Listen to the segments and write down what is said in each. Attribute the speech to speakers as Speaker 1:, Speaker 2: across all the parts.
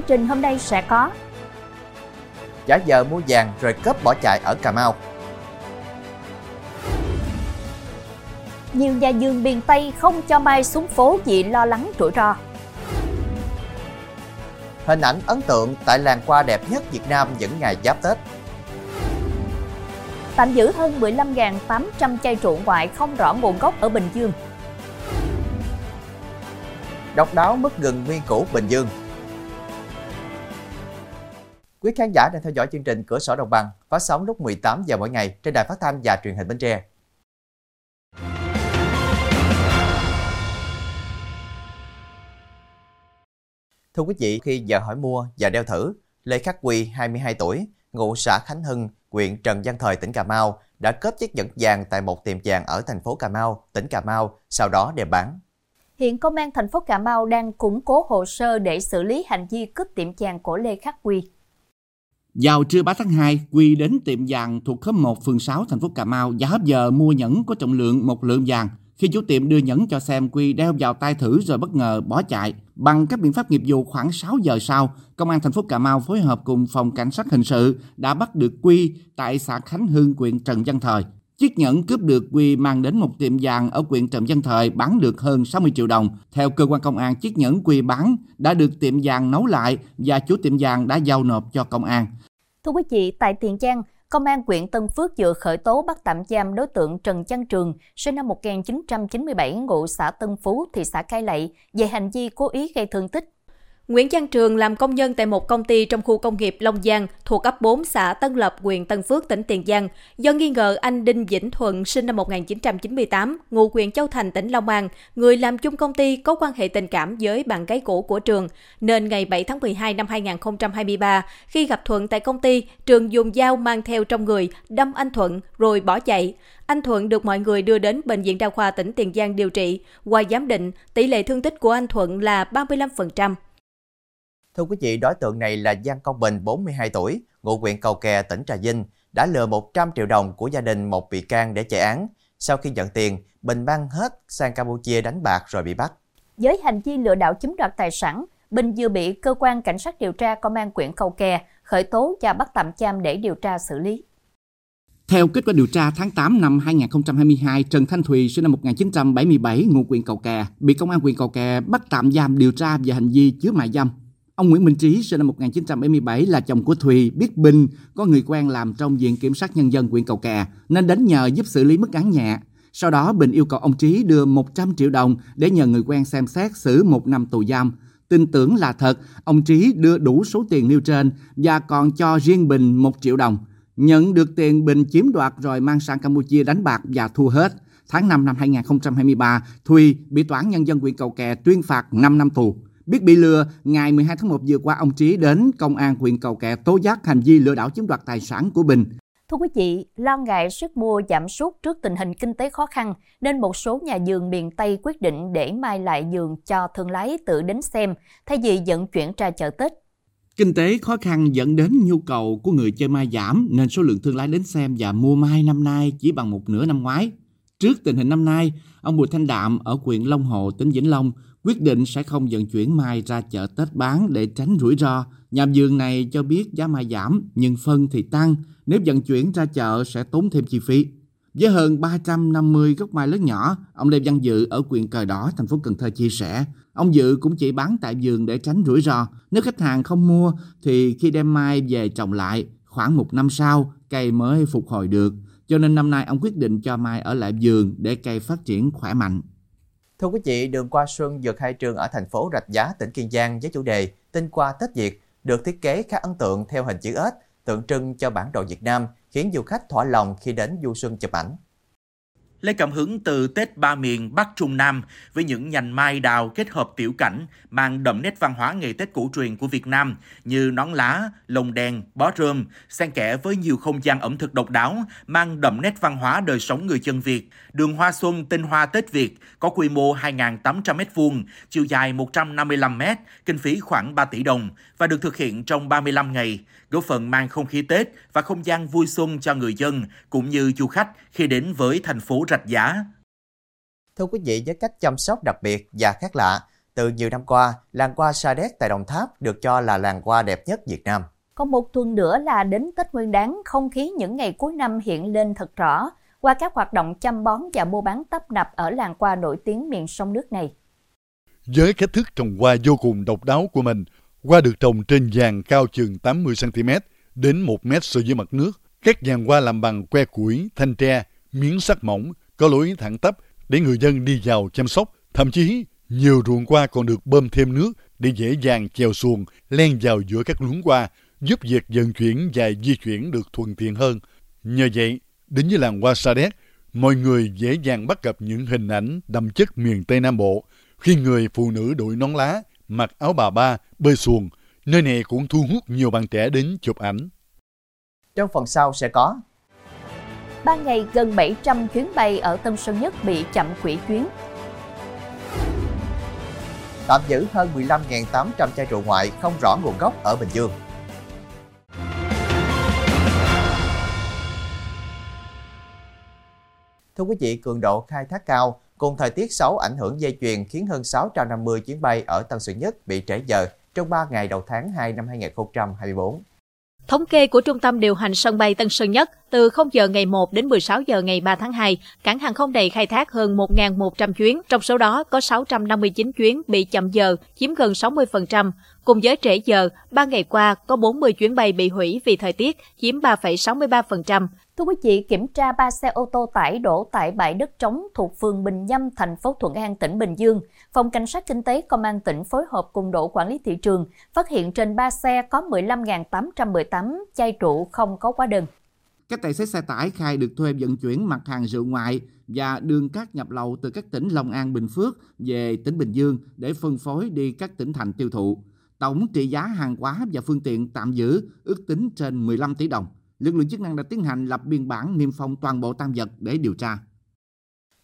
Speaker 1: Chương trình hôm nay sẽ có.
Speaker 2: Giả vờ mua vàng rồi cướp bỏ chạy ở Cà Mau.
Speaker 1: Nhiều nhà vườn miền Tây không cho mai xuống phố vì lo lắng rủi ro.
Speaker 2: Hình ảnh ấn tượng tại làng hoa đẹp nhất Việt Nam những ngày giáp Tết.
Speaker 1: Tạm giữ hơn 15.800 chai rượu ngoại không rõ nguồn gốc ở Bình Dương.
Speaker 2: Độc đáo mức gừng nguyên củ Bình Dương Quý khán giả đang theo dõi chương trình Cửa sổ Đồng bằng phát sóng lúc 18 giờ mỗi ngày trên đài phát thanh và truyền hình Bến Tre. Thưa quý vị, khi giờ hỏi mua và đeo thử, Lê Khắc Quy, 22 tuổi, ngụ xã Khánh Hưng, huyện Trần Văn Thời, tỉnh Cà Mau, đã cướp chiếc nhẫn vàng tại một tiệm vàng ở thành phố Cà Mau, tỉnh Cà Mau, sau đó đem bán.
Speaker 1: Hiện công an thành phố Cà Mau đang củng cố hồ sơ để xử lý hành vi cướp tiệm vàng của Lê Khắc Quy.
Speaker 3: Vào trưa 3 tháng 2, Quy đến tiệm vàng thuộc khóm 1 phường 6 thành phố Cà Mau và hấp giờ mua nhẫn có trọng lượng một lượng vàng. Khi chủ tiệm đưa nhẫn cho xem, Quy đeo vào tay thử rồi bất ngờ bỏ chạy. Bằng các biện pháp nghiệp vụ khoảng 6 giờ sau, Công an thành phố Cà Mau phối hợp cùng phòng cảnh sát hình sự đã bắt được Quy tại xã Khánh Hưng, huyện Trần Văn Thời. Chiếc nhẫn cướp được Quy mang đến một tiệm vàng ở huyện Trần Văn Thời bán được hơn 60 triệu đồng. Theo cơ quan công an, chiếc nhẫn Quy bán đã được tiệm vàng nấu lại và chủ tiệm vàng đã giao nộp cho công an.
Speaker 1: Thưa quý vị, tại Tiền Giang, Công an huyện Tân Phước vừa khởi tố bắt tạm giam đối tượng Trần Văn Trường, sinh năm 1997, ngụ xã Tân Phú, thị xã Cai Lậy, về hành vi cố ý gây thương tích.
Speaker 4: Nguyễn Giang Trường làm công nhân tại một công ty trong khu công nghiệp Long Giang thuộc ấp 4 xã Tân Lập, huyện Tân Phước, tỉnh Tiền Giang. Do nghi ngờ anh Đinh Vĩnh Thuận sinh năm 1998, ngụ huyện Châu Thành, tỉnh Long An, người làm chung công ty có quan hệ tình cảm với bạn gái cũ của Trường, nên ngày 7 tháng 12 năm 2023, khi gặp Thuận tại công ty, Trường dùng dao mang theo trong người đâm anh Thuận rồi bỏ chạy. Anh Thuận được mọi người đưa đến Bệnh viện Đa khoa tỉnh Tiền Giang điều trị. Qua giám định, tỷ lệ thương tích của anh Thuận là 35%.
Speaker 2: Thưa quý vị, đối tượng này là Giang Công Bình, 42 tuổi, ngụ huyện Cầu Kè, tỉnh Trà Vinh, đã lừa 100 triệu đồng của gia đình một bị can để chạy án. Sau khi nhận tiền, Bình mang hết sang Campuchia đánh bạc rồi bị bắt.
Speaker 1: Với hành vi lừa đảo chiếm đoạt tài sản, Bình vừa bị cơ quan cảnh sát điều tra công an huyện Cầu Kè khởi tố và bắt tạm giam để điều tra xử lý.
Speaker 3: Theo kết quả điều tra tháng 8 năm 2022, Trần Thanh Thùy sinh năm 1977 ngụ huyện Cầu Kè bị công an huyện Cầu Kè bắt tạm giam điều tra về hành vi chứa mại dâm. Ông Nguyễn Minh Trí sinh năm 1977 là chồng của Thùy biết Bình có người quen làm trong viện kiểm sát nhân dân huyện Cầu Kè nên đến nhờ giúp xử lý mức án nhẹ. Sau đó Bình yêu cầu ông Trí đưa 100 triệu đồng để nhờ người quen xem xét xử một năm tù giam. Tin tưởng là thật, ông Trí đưa đủ số tiền nêu trên và còn cho riêng Bình 1 triệu đồng. Nhận được tiền Bình chiếm đoạt rồi mang sang Campuchia đánh bạc và thua hết. Tháng 5 năm 2023, Thùy bị toán Nhân dân huyện Cầu Kè tuyên phạt 5 năm tù. Biết bị lừa, ngày 12 tháng 1 vừa qua ông Trí đến công an huyện Cầu Kè tố giác hành vi lừa đảo chiếm đoạt tài sản của Bình.
Speaker 1: Thưa quý vị, lo ngại sức mua giảm sút trước tình hình kinh tế khó khăn nên một số nhà vườn miền Tây quyết định để mai lại vườn cho thương lái tự đến xem thay vì vận chuyển ra chợ Tết.
Speaker 3: Kinh tế khó khăn dẫn đến nhu cầu của người chơi mai giảm nên số lượng thương lái đến xem và mua mai năm nay chỉ bằng một nửa năm ngoái. Trước tình hình năm nay, ông Bùi Thanh Đạm ở huyện Long Hồ, tỉnh Vĩnh Long quyết định sẽ không vận chuyển mai ra chợ Tết bán để tránh rủi ro. Nhà vườn này cho biết giá mai giảm nhưng phân thì tăng, nếu vận chuyển ra chợ sẽ tốn thêm chi phí. Với hơn 350 gốc mai lớn nhỏ, ông Lê Văn Dự ở huyện Cờ Đỏ, thành phố Cần Thơ chia sẻ, ông Dự cũng chỉ bán tại vườn để tránh rủi ro. Nếu khách hàng không mua thì khi đem mai về trồng lại, khoảng một năm sau cây mới phục hồi được. Cho nên năm nay ông quyết định cho mai ở lại vườn để cây phát triển khỏe mạnh.
Speaker 2: Thưa quý vị, đường qua xuân vượt hai trường ở thành phố Rạch Giá, tỉnh Kiên Giang với chủ đề Tinh qua Tết Việt được thiết kế khá ấn tượng theo hình chữ S, tượng trưng cho bản đồ Việt Nam, khiến du khách thỏa lòng khi đến du xuân chụp ảnh.
Speaker 5: Lấy cảm hứng từ Tết ba miền Bắc Trung Nam với những nhành mai đào kết hợp tiểu cảnh mang đậm nét văn hóa ngày Tết cổ truyền của Việt Nam như nón lá, lồng đèn, bó rơm, xen kẽ với nhiều không gian ẩm thực độc đáo mang đậm nét văn hóa đời sống người dân Việt. Đường Hoa Xuân Tinh Hoa Tết Việt có quy mô 2.800 m2, chiều dài 155 m, kinh phí khoảng 3 tỷ đồng và được thực hiện trong 35 ngày, góp phần mang không khí Tết và không gian vui xuân cho người dân cũng như du khách khi đến với thành phố Rạch Giá.
Speaker 2: Thưa quý vị, với cách chăm sóc đặc biệt và khác lạ, Từ nhiều năm qua, làng hoa Sa Đéc tại Đồng Tháp được cho là làng hoa đẹp nhất Việt Nam.
Speaker 1: Còn một tuần nữa là đến Tết Nguyên đán, không khí những ngày cuối năm hiện lên thật rõ qua các hoạt động chăm bón và mua bán tấp nập ở làng hoa nổi tiếng miền sông nước này.
Speaker 6: Với cách thức trồng hoa vô cùng độc đáo của mình, hoa được trồng trên giàn cao chừng 80cm đến 1 mét so với mặt nước. Các giàn hoa làm bằng que củi, thanh tre, miếng sắt mỏng, có lối thẳng tắp để người dân đi vào chăm sóc. Thậm chí, nhiều ruộng hoa còn được bơm thêm nước để dễ dàng chèo xuồng len vào giữa các luống hoa, giúp việc vận chuyển và di chuyển được thuận tiện hơn. Nhờ vậy, đến với làng hoa Sa Đéc, mọi người dễ dàng bắt gặp những hình ảnh đậm chất miền Tây Nam Bộ khi người phụ nữ đội nón lá, mặc áo bà ba, bơi xuồng. Nơi này cũng thu hút nhiều bạn trẻ đến chụp ảnh.
Speaker 2: Trong phần sau sẽ có
Speaker 1: Ba ngày gần 700 chuyến bay ở Tân Sơn Nhất bị chậm quỹ chuyến.
Speaker 2: Tạm giữ hơn 15.800 chai rượu ngoại không rõ nguồn gốc ở Bình Dương. Thưa quý vị, cường độ khai thác cao cùng thời tiết xấu ảnh hưởng dây chuyền khiến hơn 650 chuyến bay ở Tân Sơn Nhất bị trễ giờ trong 3 ngày đầu tháng 2 năm 2024.
Speaker 4: Thống kê của Trung tâm điều hành sân bay Tân Sơn Nhất, từ 0 giờ ngày 1 đến 16 giờ ngày 3 tháng 2, cảng hàng không này khai thác hơn 1.100 chuyến, trong số đó có 659 chuyến bị chậm giờ, chiếm gần 60%. Cùng với trễ giờ, 3 ngày qua có 40 chuyến bay bị hủy vì thời tiết, chiếm 3,63%.
Speaker 1: Thưa quý vị, kiểm tra 3 xe ô tô tải đổ tại bãi đất trống thuộc phường Bình Nhâm, thành phố Thuận An, tỉnh Bình Dương. Phòng Cảnh sát Kinh tế Công an tỉnh phối hợp cùng đội quản lý thị trường phát hiện trên 3 xe có 15.818 chai rượu không có hóa đơn.
Speaker 3: Các tài xế xe tải khai được thuê vận chuyển mặt hàng rượu ngoại và đường cát nhập lậu từ các tỉnh Long An, Bình Phước về tỉnh Bình Dương để phân phối đi các tỉnh thành tiêu thụ. Tổng trị giá hàng hóa và phương tiện tạm giữ ước tính trên 15 tỷ đồng lực lượng chức năng đã tiến hành lập biên bản niêm phong toàn bộ tam vật để điều tra.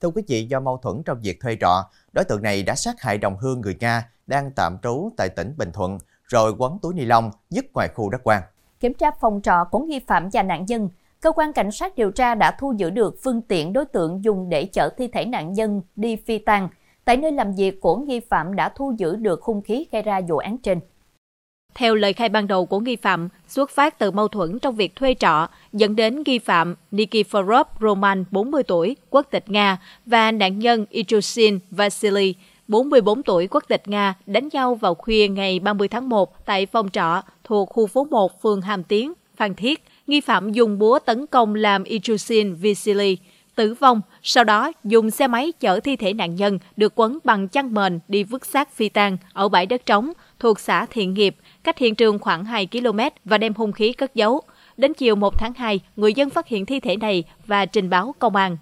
Speaker 2: Thưa quý vị, do mâu thuẫn trong việc thuê trọ, đối tượng này đã sát hại đồng hương người Nga đang tạm trú tại tỉnh Bình Thuận, rồi quấn túi ni lông dứt ngoài khu đất quan.
Speaker 1: Kiểm tra phòng trọ của nghi phạm và nạn nhân, cơ quan cảnh sát điều tra đã thu giữ được phương tiện đối tượng dùng để chở thi thể nạn nhân đi phi tang. Tại nơi làm việc của nghi phạm đã thu giữ được hung khí gây ra vụ án trên.
Speaker 4: Theo lời khai ban đầu của nghi phạm, xuất phát từ mâu thuẫn trong việc thuê trọ, dẫn đến nghi phạm Nikiforov Roman, 40 tuổi, quốc tịch Nga, và nạn nhân Ichusin Vasily, 44 tuổi, quốc tịch Nga, đánh nhau vào khuya ngày 30 tháng 1 tại phòng trọ thuộc khu phố 1, phường Hàm Tiến, Phan Thiết. Nghi phạm dùng búa tấn công làm Ichusin Vasily tử vong, sau đó dùng xe máy chở thi thể nạn nhân được quấn bằng chăn mền đi vứt xác phi tang ở bãi đất trống thuộc xã Thiện Nghiệp, cách hiện trường khoảng 2 km và đem hung khí cất giấu. Đến chiều 1 tháng 2, người dân phát hiện thi thể này và trình báo công an.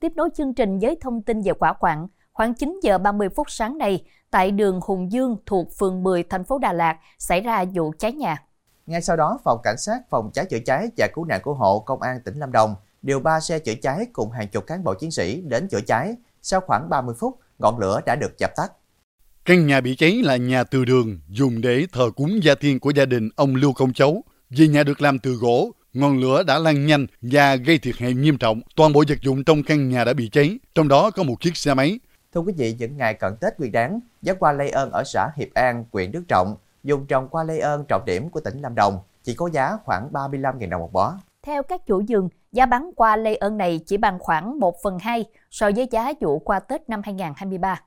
Speaker 1: Tiếp nối chương trình với thông tin về quả quạng, khoảng 9 giờ 30 phút sáng nay, tại đường Hùng Dương thuộc phường 10 thành phố Đà Lạt xảy ra vụ cháy nhà.
Speaker 2: Ngay sau đó, Phòng Cảnh sát Phòng cháy chữa cháy và Cứu nạn Cứu hộ Công an tỉnh Lâm Đồng điều 3 xe chữa cháy cùng hàng chục cán bộ chiến sĩ đến chữa cháy. Sau khoảng 30 phút, ngọn lửa đã được dập tắt.
Speaker 6: Căn nhà bị cháy là nhà từ đường dùng để thờ cúng gia tiên của gia đình ông Lưu Công Chấu. Vì nhà được làm từ gỗ, ngọn lửa đã lan nhanh và gây thiệt hại nghiêm trọng. Toàn bộ vật dụng trong căn nhà đã bị cháy, trong đó có một chiếc xe máy.
Speaker 2: Thưa quý vị, những ngày cận Tết Nguyên đáng, giá hoa lây ơn ở xã Hiệp An, huyện Đức Trọng, dùng trồng hoa lây ơn trọng điểm của tỉnh Lâm Đồng, chỉ có giá khoảng 35.000 đồng một bó.
Speaker 1: Theo các chủ vườn, giá bán qua lây ơn này chỉ bằng khoảng 1 phần 2 so với giá vụ qua Tết năm 2023.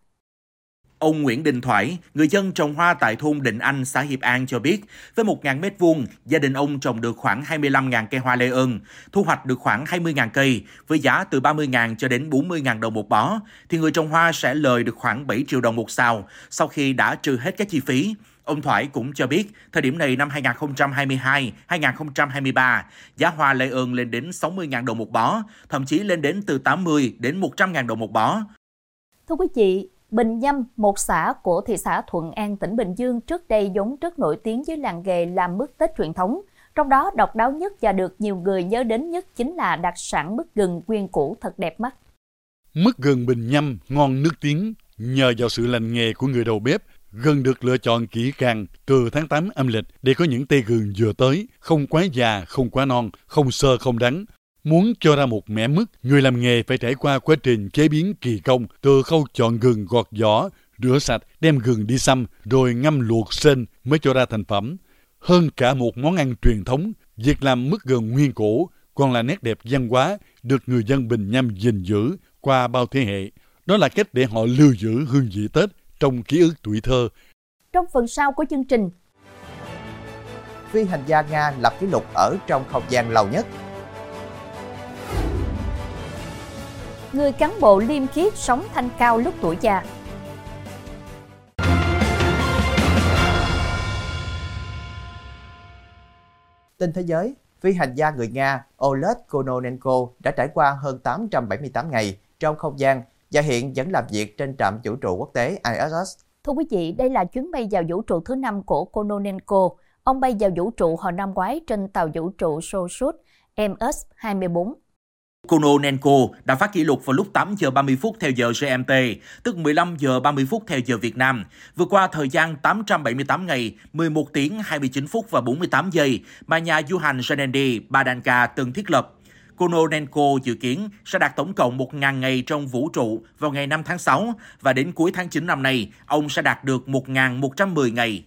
Speaker 5: Ông Nguyễn Đình Thoải, người dân trồng hoa tại thôn Định Anh, xã Hiệp An cho biết, với 1.000 m2, gia đình ông trồng được khoảng 25.000 cây hoa lê ơn, thu hoạch được khoảng 20.000 cây, với giá từ 30.000 cho đến 40.000 đồng một bó, thì người trồng hoa sẽ lời được khoảng 7 triệu đồng một sao sau khi đã trừ hết các chi phí. Ông Thoải cũng cho biết, thời điểm này năm 2022-2023, giá hoa lê ơn lên đến 60.000 đồng một bó, thậm chí lên đến từ 80 đến 100.000 đồng một bó.
Speaker 1: Thưa quý vị, Bình Nhâm, một xã của thị xã Thuận An, tỉnh Bình Dương trước đây vốn rất nổi tiếng với làng nghề làm mứt Tết truyền thống. Trong đó độc đáo nhất và được nhiều người nhớ đến nhất chính là đặc sản mứt gừng nguyên củ thật đẹp mắt.
Speaker 6: Mứt gừng Bình Nhâm ngon nước tiếng nhờ vào sự lành nghề của người đầu bếp gừng được lựa chọn kỹ càng từ tháng 8 âm lịch để có những cây gừng vừa tới, không quá già, không quá non, không sơ không đắng, Muốn cho ra một mẻ mứt, người làm nghề phải trải qua quá trình chế biến kỳ công từ khâu chọn gừng gọt vỏ, rửa sạch, đem gừng đi xăm, rồi ngâm luộc sên mới cho ra thành phẩm. Hơn cả một món ăn truyền thống, việc làm mứt gừng nguyên cổ còn là nét đẹp văn hóa được người dân Bình Nhâm gìn giữ qua bao thế hệ. Đó là cách để họ lưu giữ hương vị Tết trong ký ức tuổi thơ.
Speaker 1: Trong phần sau của chương trình,
Speaker 2: phi hành gia Nga lập kỷ lục ở trong không gian lâu nhất.
Speaker 1: Người cán bộ liêm khiết sống thanh cao lúc tuổi già.
Speaker 2: Tin thế giới, phi hành gia người Nga Oleg Kononenko đã trải qua hơn 878 ngày trong không gian và hiện vẫn làm việc trên trạm vũ trụ quốc tế ISS.
Speaker 1: Thưa quý vị, đây là chuyến bay vào vũ trụ thứ năm của Kononenko. Ông bay vào vũ trụ hồi năm ngoái trên tàu vũ trụ Soyuz MS-24.
Speaker 5: Kononenko đã phá kỷ lục vào lúc 8 giờ 30 phút theo giờ GMT, tức 15 giờ 30 phút theo giờ Việt Nam, vượt qua thời gian 878 ngày, 11 tiếng 29 phút và 48 giây mà nhà du hành Gennady Badanka từng thiết lập. Kononenko dự kiến sẽ đạt tổng cộng 1.000 ngày trong vũ trụ vào ngày 5 tháng 6 và đến cuối tháng 9 năm nay, ông sẽ đạt được 1.110 ngày.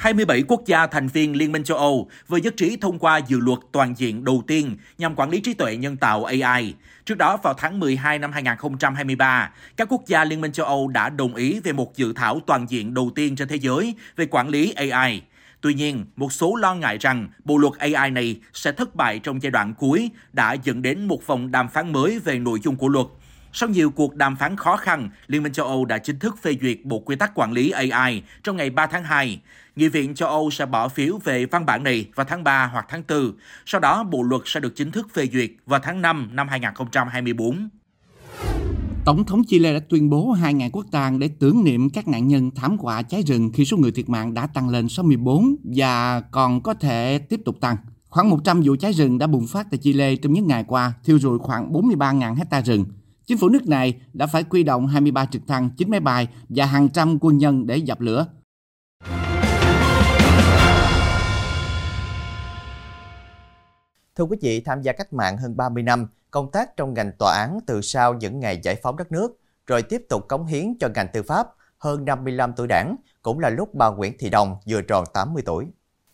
Speaker 5: 27 quốc gia thành viên Liên minh châu Âu vừa nhất trí thông qua dự luật toàn diện đầu tiên nhằm quản lý trí tuệ nhân tạo AI. Trước đó, vào tháng 12 năm 2023, các quốc gia Liên minh châu Âu đã đồng ý về một dự thảo toàn diện đầu tiên trên thế giới về quản lý AI. Tuy nhiên, một số lo ngại rằng bộ luật AI này sẽ thất bại trong giai đoạn cuối đã dẫn đến một vòng đàm phán mới về nội dung của luật. Sau nhiều cuộc đàm phán khó khăn, Liên minh châu Âu đã chính thức phê duyệt Bộ Quy tắc Quản lý AI trong ngày 3 tháng 2. Nghị viện châu Âu sẽ bỏ phiếu về văn bản này vào tháng 3 hoặc tháng 4. Sau đó, bộ luật sẽ được chính thức phê duyệt vào tháng 5 năm 2024.
Speaker 3: Tổng thống Chile đã tuyên bố hai ngày quốc tang để tưởng niệm các nạn nhân thảm họa cháy rừng khi số người thiệt mạng đã tăng lên 64 và còn có thể tiếp tục tăng. Khoảng 100 vụ cháy rừng đã bùng phát tại Chile trong những ngày qua, thiêu rụi khoảng 43.000 hecta rừng. Chính phủ nước này đã phải quy động 23 trực thăng, 9 máy bay và hàng trăm quân nhân để dập lửa.
Speaker 2: Thưa quý vị, tham gia cách mạng hơn 30 năm, công tác trong ngành tòa án từ sau những ngày giải phóng đất nước, rồi tiếp tục cống hiến cho ngành tư pháp hơn 55 tuổi đảng, cũng là lúc bà Nguyễn Thị Đồng vừa tròn 80 tuổi.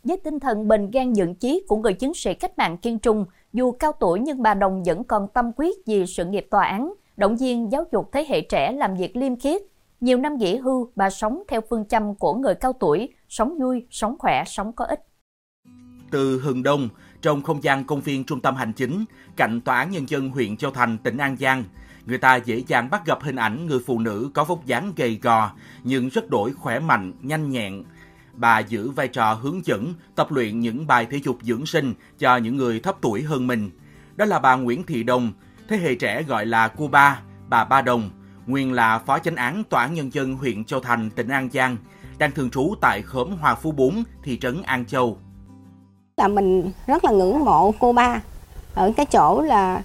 Speaker 1: Với tinh thần bền gan dựng chí của người chiến sĩ cách mạng kiên trung, dù cao tuổi nhưng bà Đồng vẫn còn tâm quyết vì sự nghiệp tòa án, động viên giáo dục thế hệ trẻ làm việc liêm khiết. Nhiều năm nghỉ hưu, bà sống theo phương châm của người cao tuổi, sống vui, sống khỏe, sống có ích.
Speaker 5: Từ Hừng Đông, trong không gian công viên trung tâm hành chính, cạnh Tòa án Nhân dân huyện Châu Thành, tỉnh An Giang, người ta dễ dàng bắt gặp hình ảnh người phụ nữ có vóc dáng gầy gò nhưng rất đổi khỏe mạnh, nhanh nhẹn. Bà giữ vai trò hướng dẫn, tập luyện những bài thể dục dưỡng sinh cho những người thấp tuổi hơn mình. Đó là bà Nguyễn Thị Đồng, thế hệ trẻ gọi là cô ba, bà Ba Đồng, nguyên là phó chánh án Tòa án Nhân dân huyện Châu Thành, tỉnh An Giang, đang thường trú tại khóm Hòa Phú 4, thị trấn An Châu.
Speaker 7: Là mình rất là ngưỡng mộ cô ba ở cái chỗ là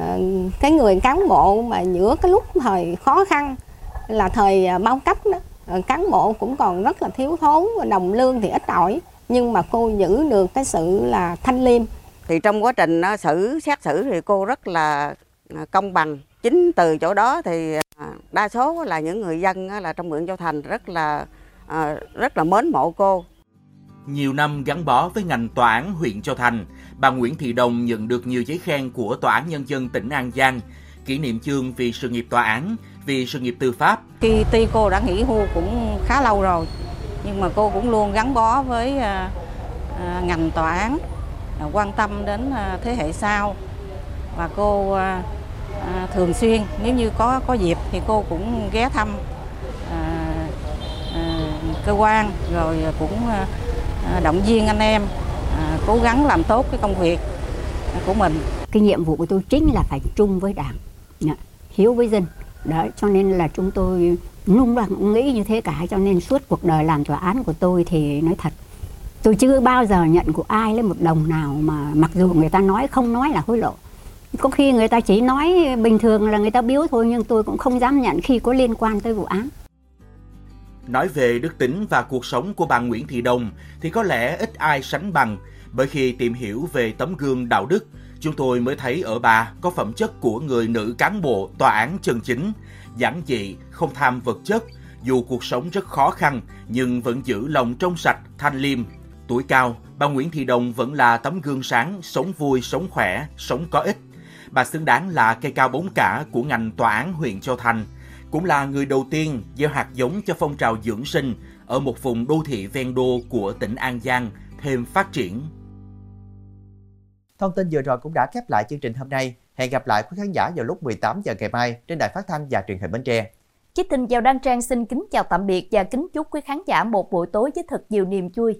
Speaker 7: uh, cái người cán bộ mà giữa cái lúc thời khó khăn là thời uh, bao cấp đó ờ, cán bộ cũng còn rất là thiếu thốn và đồng lương thì ít ỏi nhưng mà cô giữ được cái sự là thanh liêm
Speaker 8: thì trong quá trình xử xét xử thì cô rất là công bằng. Chính từ chỗ đó thì đa số là những người dân là trong huyện Châu Thành rất là rất là mến mộ cô.
Speaker 5: Nhiều năm gắn bó với ngành tòa án huyện Châu Thành, bà Nguyễn Thị Đồng nhận được nhiều giấy khen của Tòa án Nhân dân tỉnh An Giang, kỷ niệm chương vì sự nghiệp tòa án, vì sự nghiệp tư pháp.
Speaker 9: Khi tuy cô đã nghỉ hưu cũng khá lâu rồi, nhưng mà cô cũng luôn gắn bó với ngành tòa án, quan tâm đến thế hệ sau và cô à, à, thường xuyên nếu như có có dịp thì cô cũng ghé thăm à, cơ quan rồi cũng À, động viên anh em à, cố gắng làm tốt cái công việc của mình.
Speaker 10: Cái nhiệm vụ của tôi chính là phải chung với đảng, hiếu với dân. Đấy, cho nên là chúng tôi luôn là nghĩ như thế cả cho nên suốt cuộc đời làm tòa án của tôi thì nói thật tôi chưa bao giờ nhận của ai lấy một đồng nào mà mặc dù người ta nói không nói là hối lộ có khi người ta chỉ nói bình thường là người ta biếu thôi nhưng tôi cũng không dám nhận khi có liên quan tới vụ án
Speaker 5: Nói về đức tính và cuộc sống của bà Nguyễn Thị Đồng thì có lẽ ít ai sánh bằng bởi khi tìm hiểu về tấm gương đạo đức, Chúng tôi mới thấy ở bà có phẩm chất của người nữ cán bộ tòa án chân chính, giản dị, không tham vật chất, dù cuộc sống rất khó khăn nhưng vẫn giữ lòng trong sạch, thanh liêm. Tuổi cao, bà Nguyễn Thị Đồng vẫn là tấm gương sáng, sống vui, sống khỏe, sống có ích. Bà xứng đáng là cây cao bóng cả của ngành tòa án huyện Châu Thành, cũng là người đầu tiên gieo hạt giống cho phong trào dưỡng sinh ở một vùng đô thị ven đô của tỉnh An Giang thêm phát triển.
Speaker 2: Thông tin vừa rồi cũng đã khép lại chương trình hôm nay. Hẹn gặp lại quý khán giả vào lúc 18 giờ ngày mai trên đài phát thanh và truyền hình Bến Tre.
Speaker 1: Chí Tình chào Đăng Trang xin kính chào tạm biệt và kính chúc quý khán giả một buổi tối với thật nhiều niềm vui.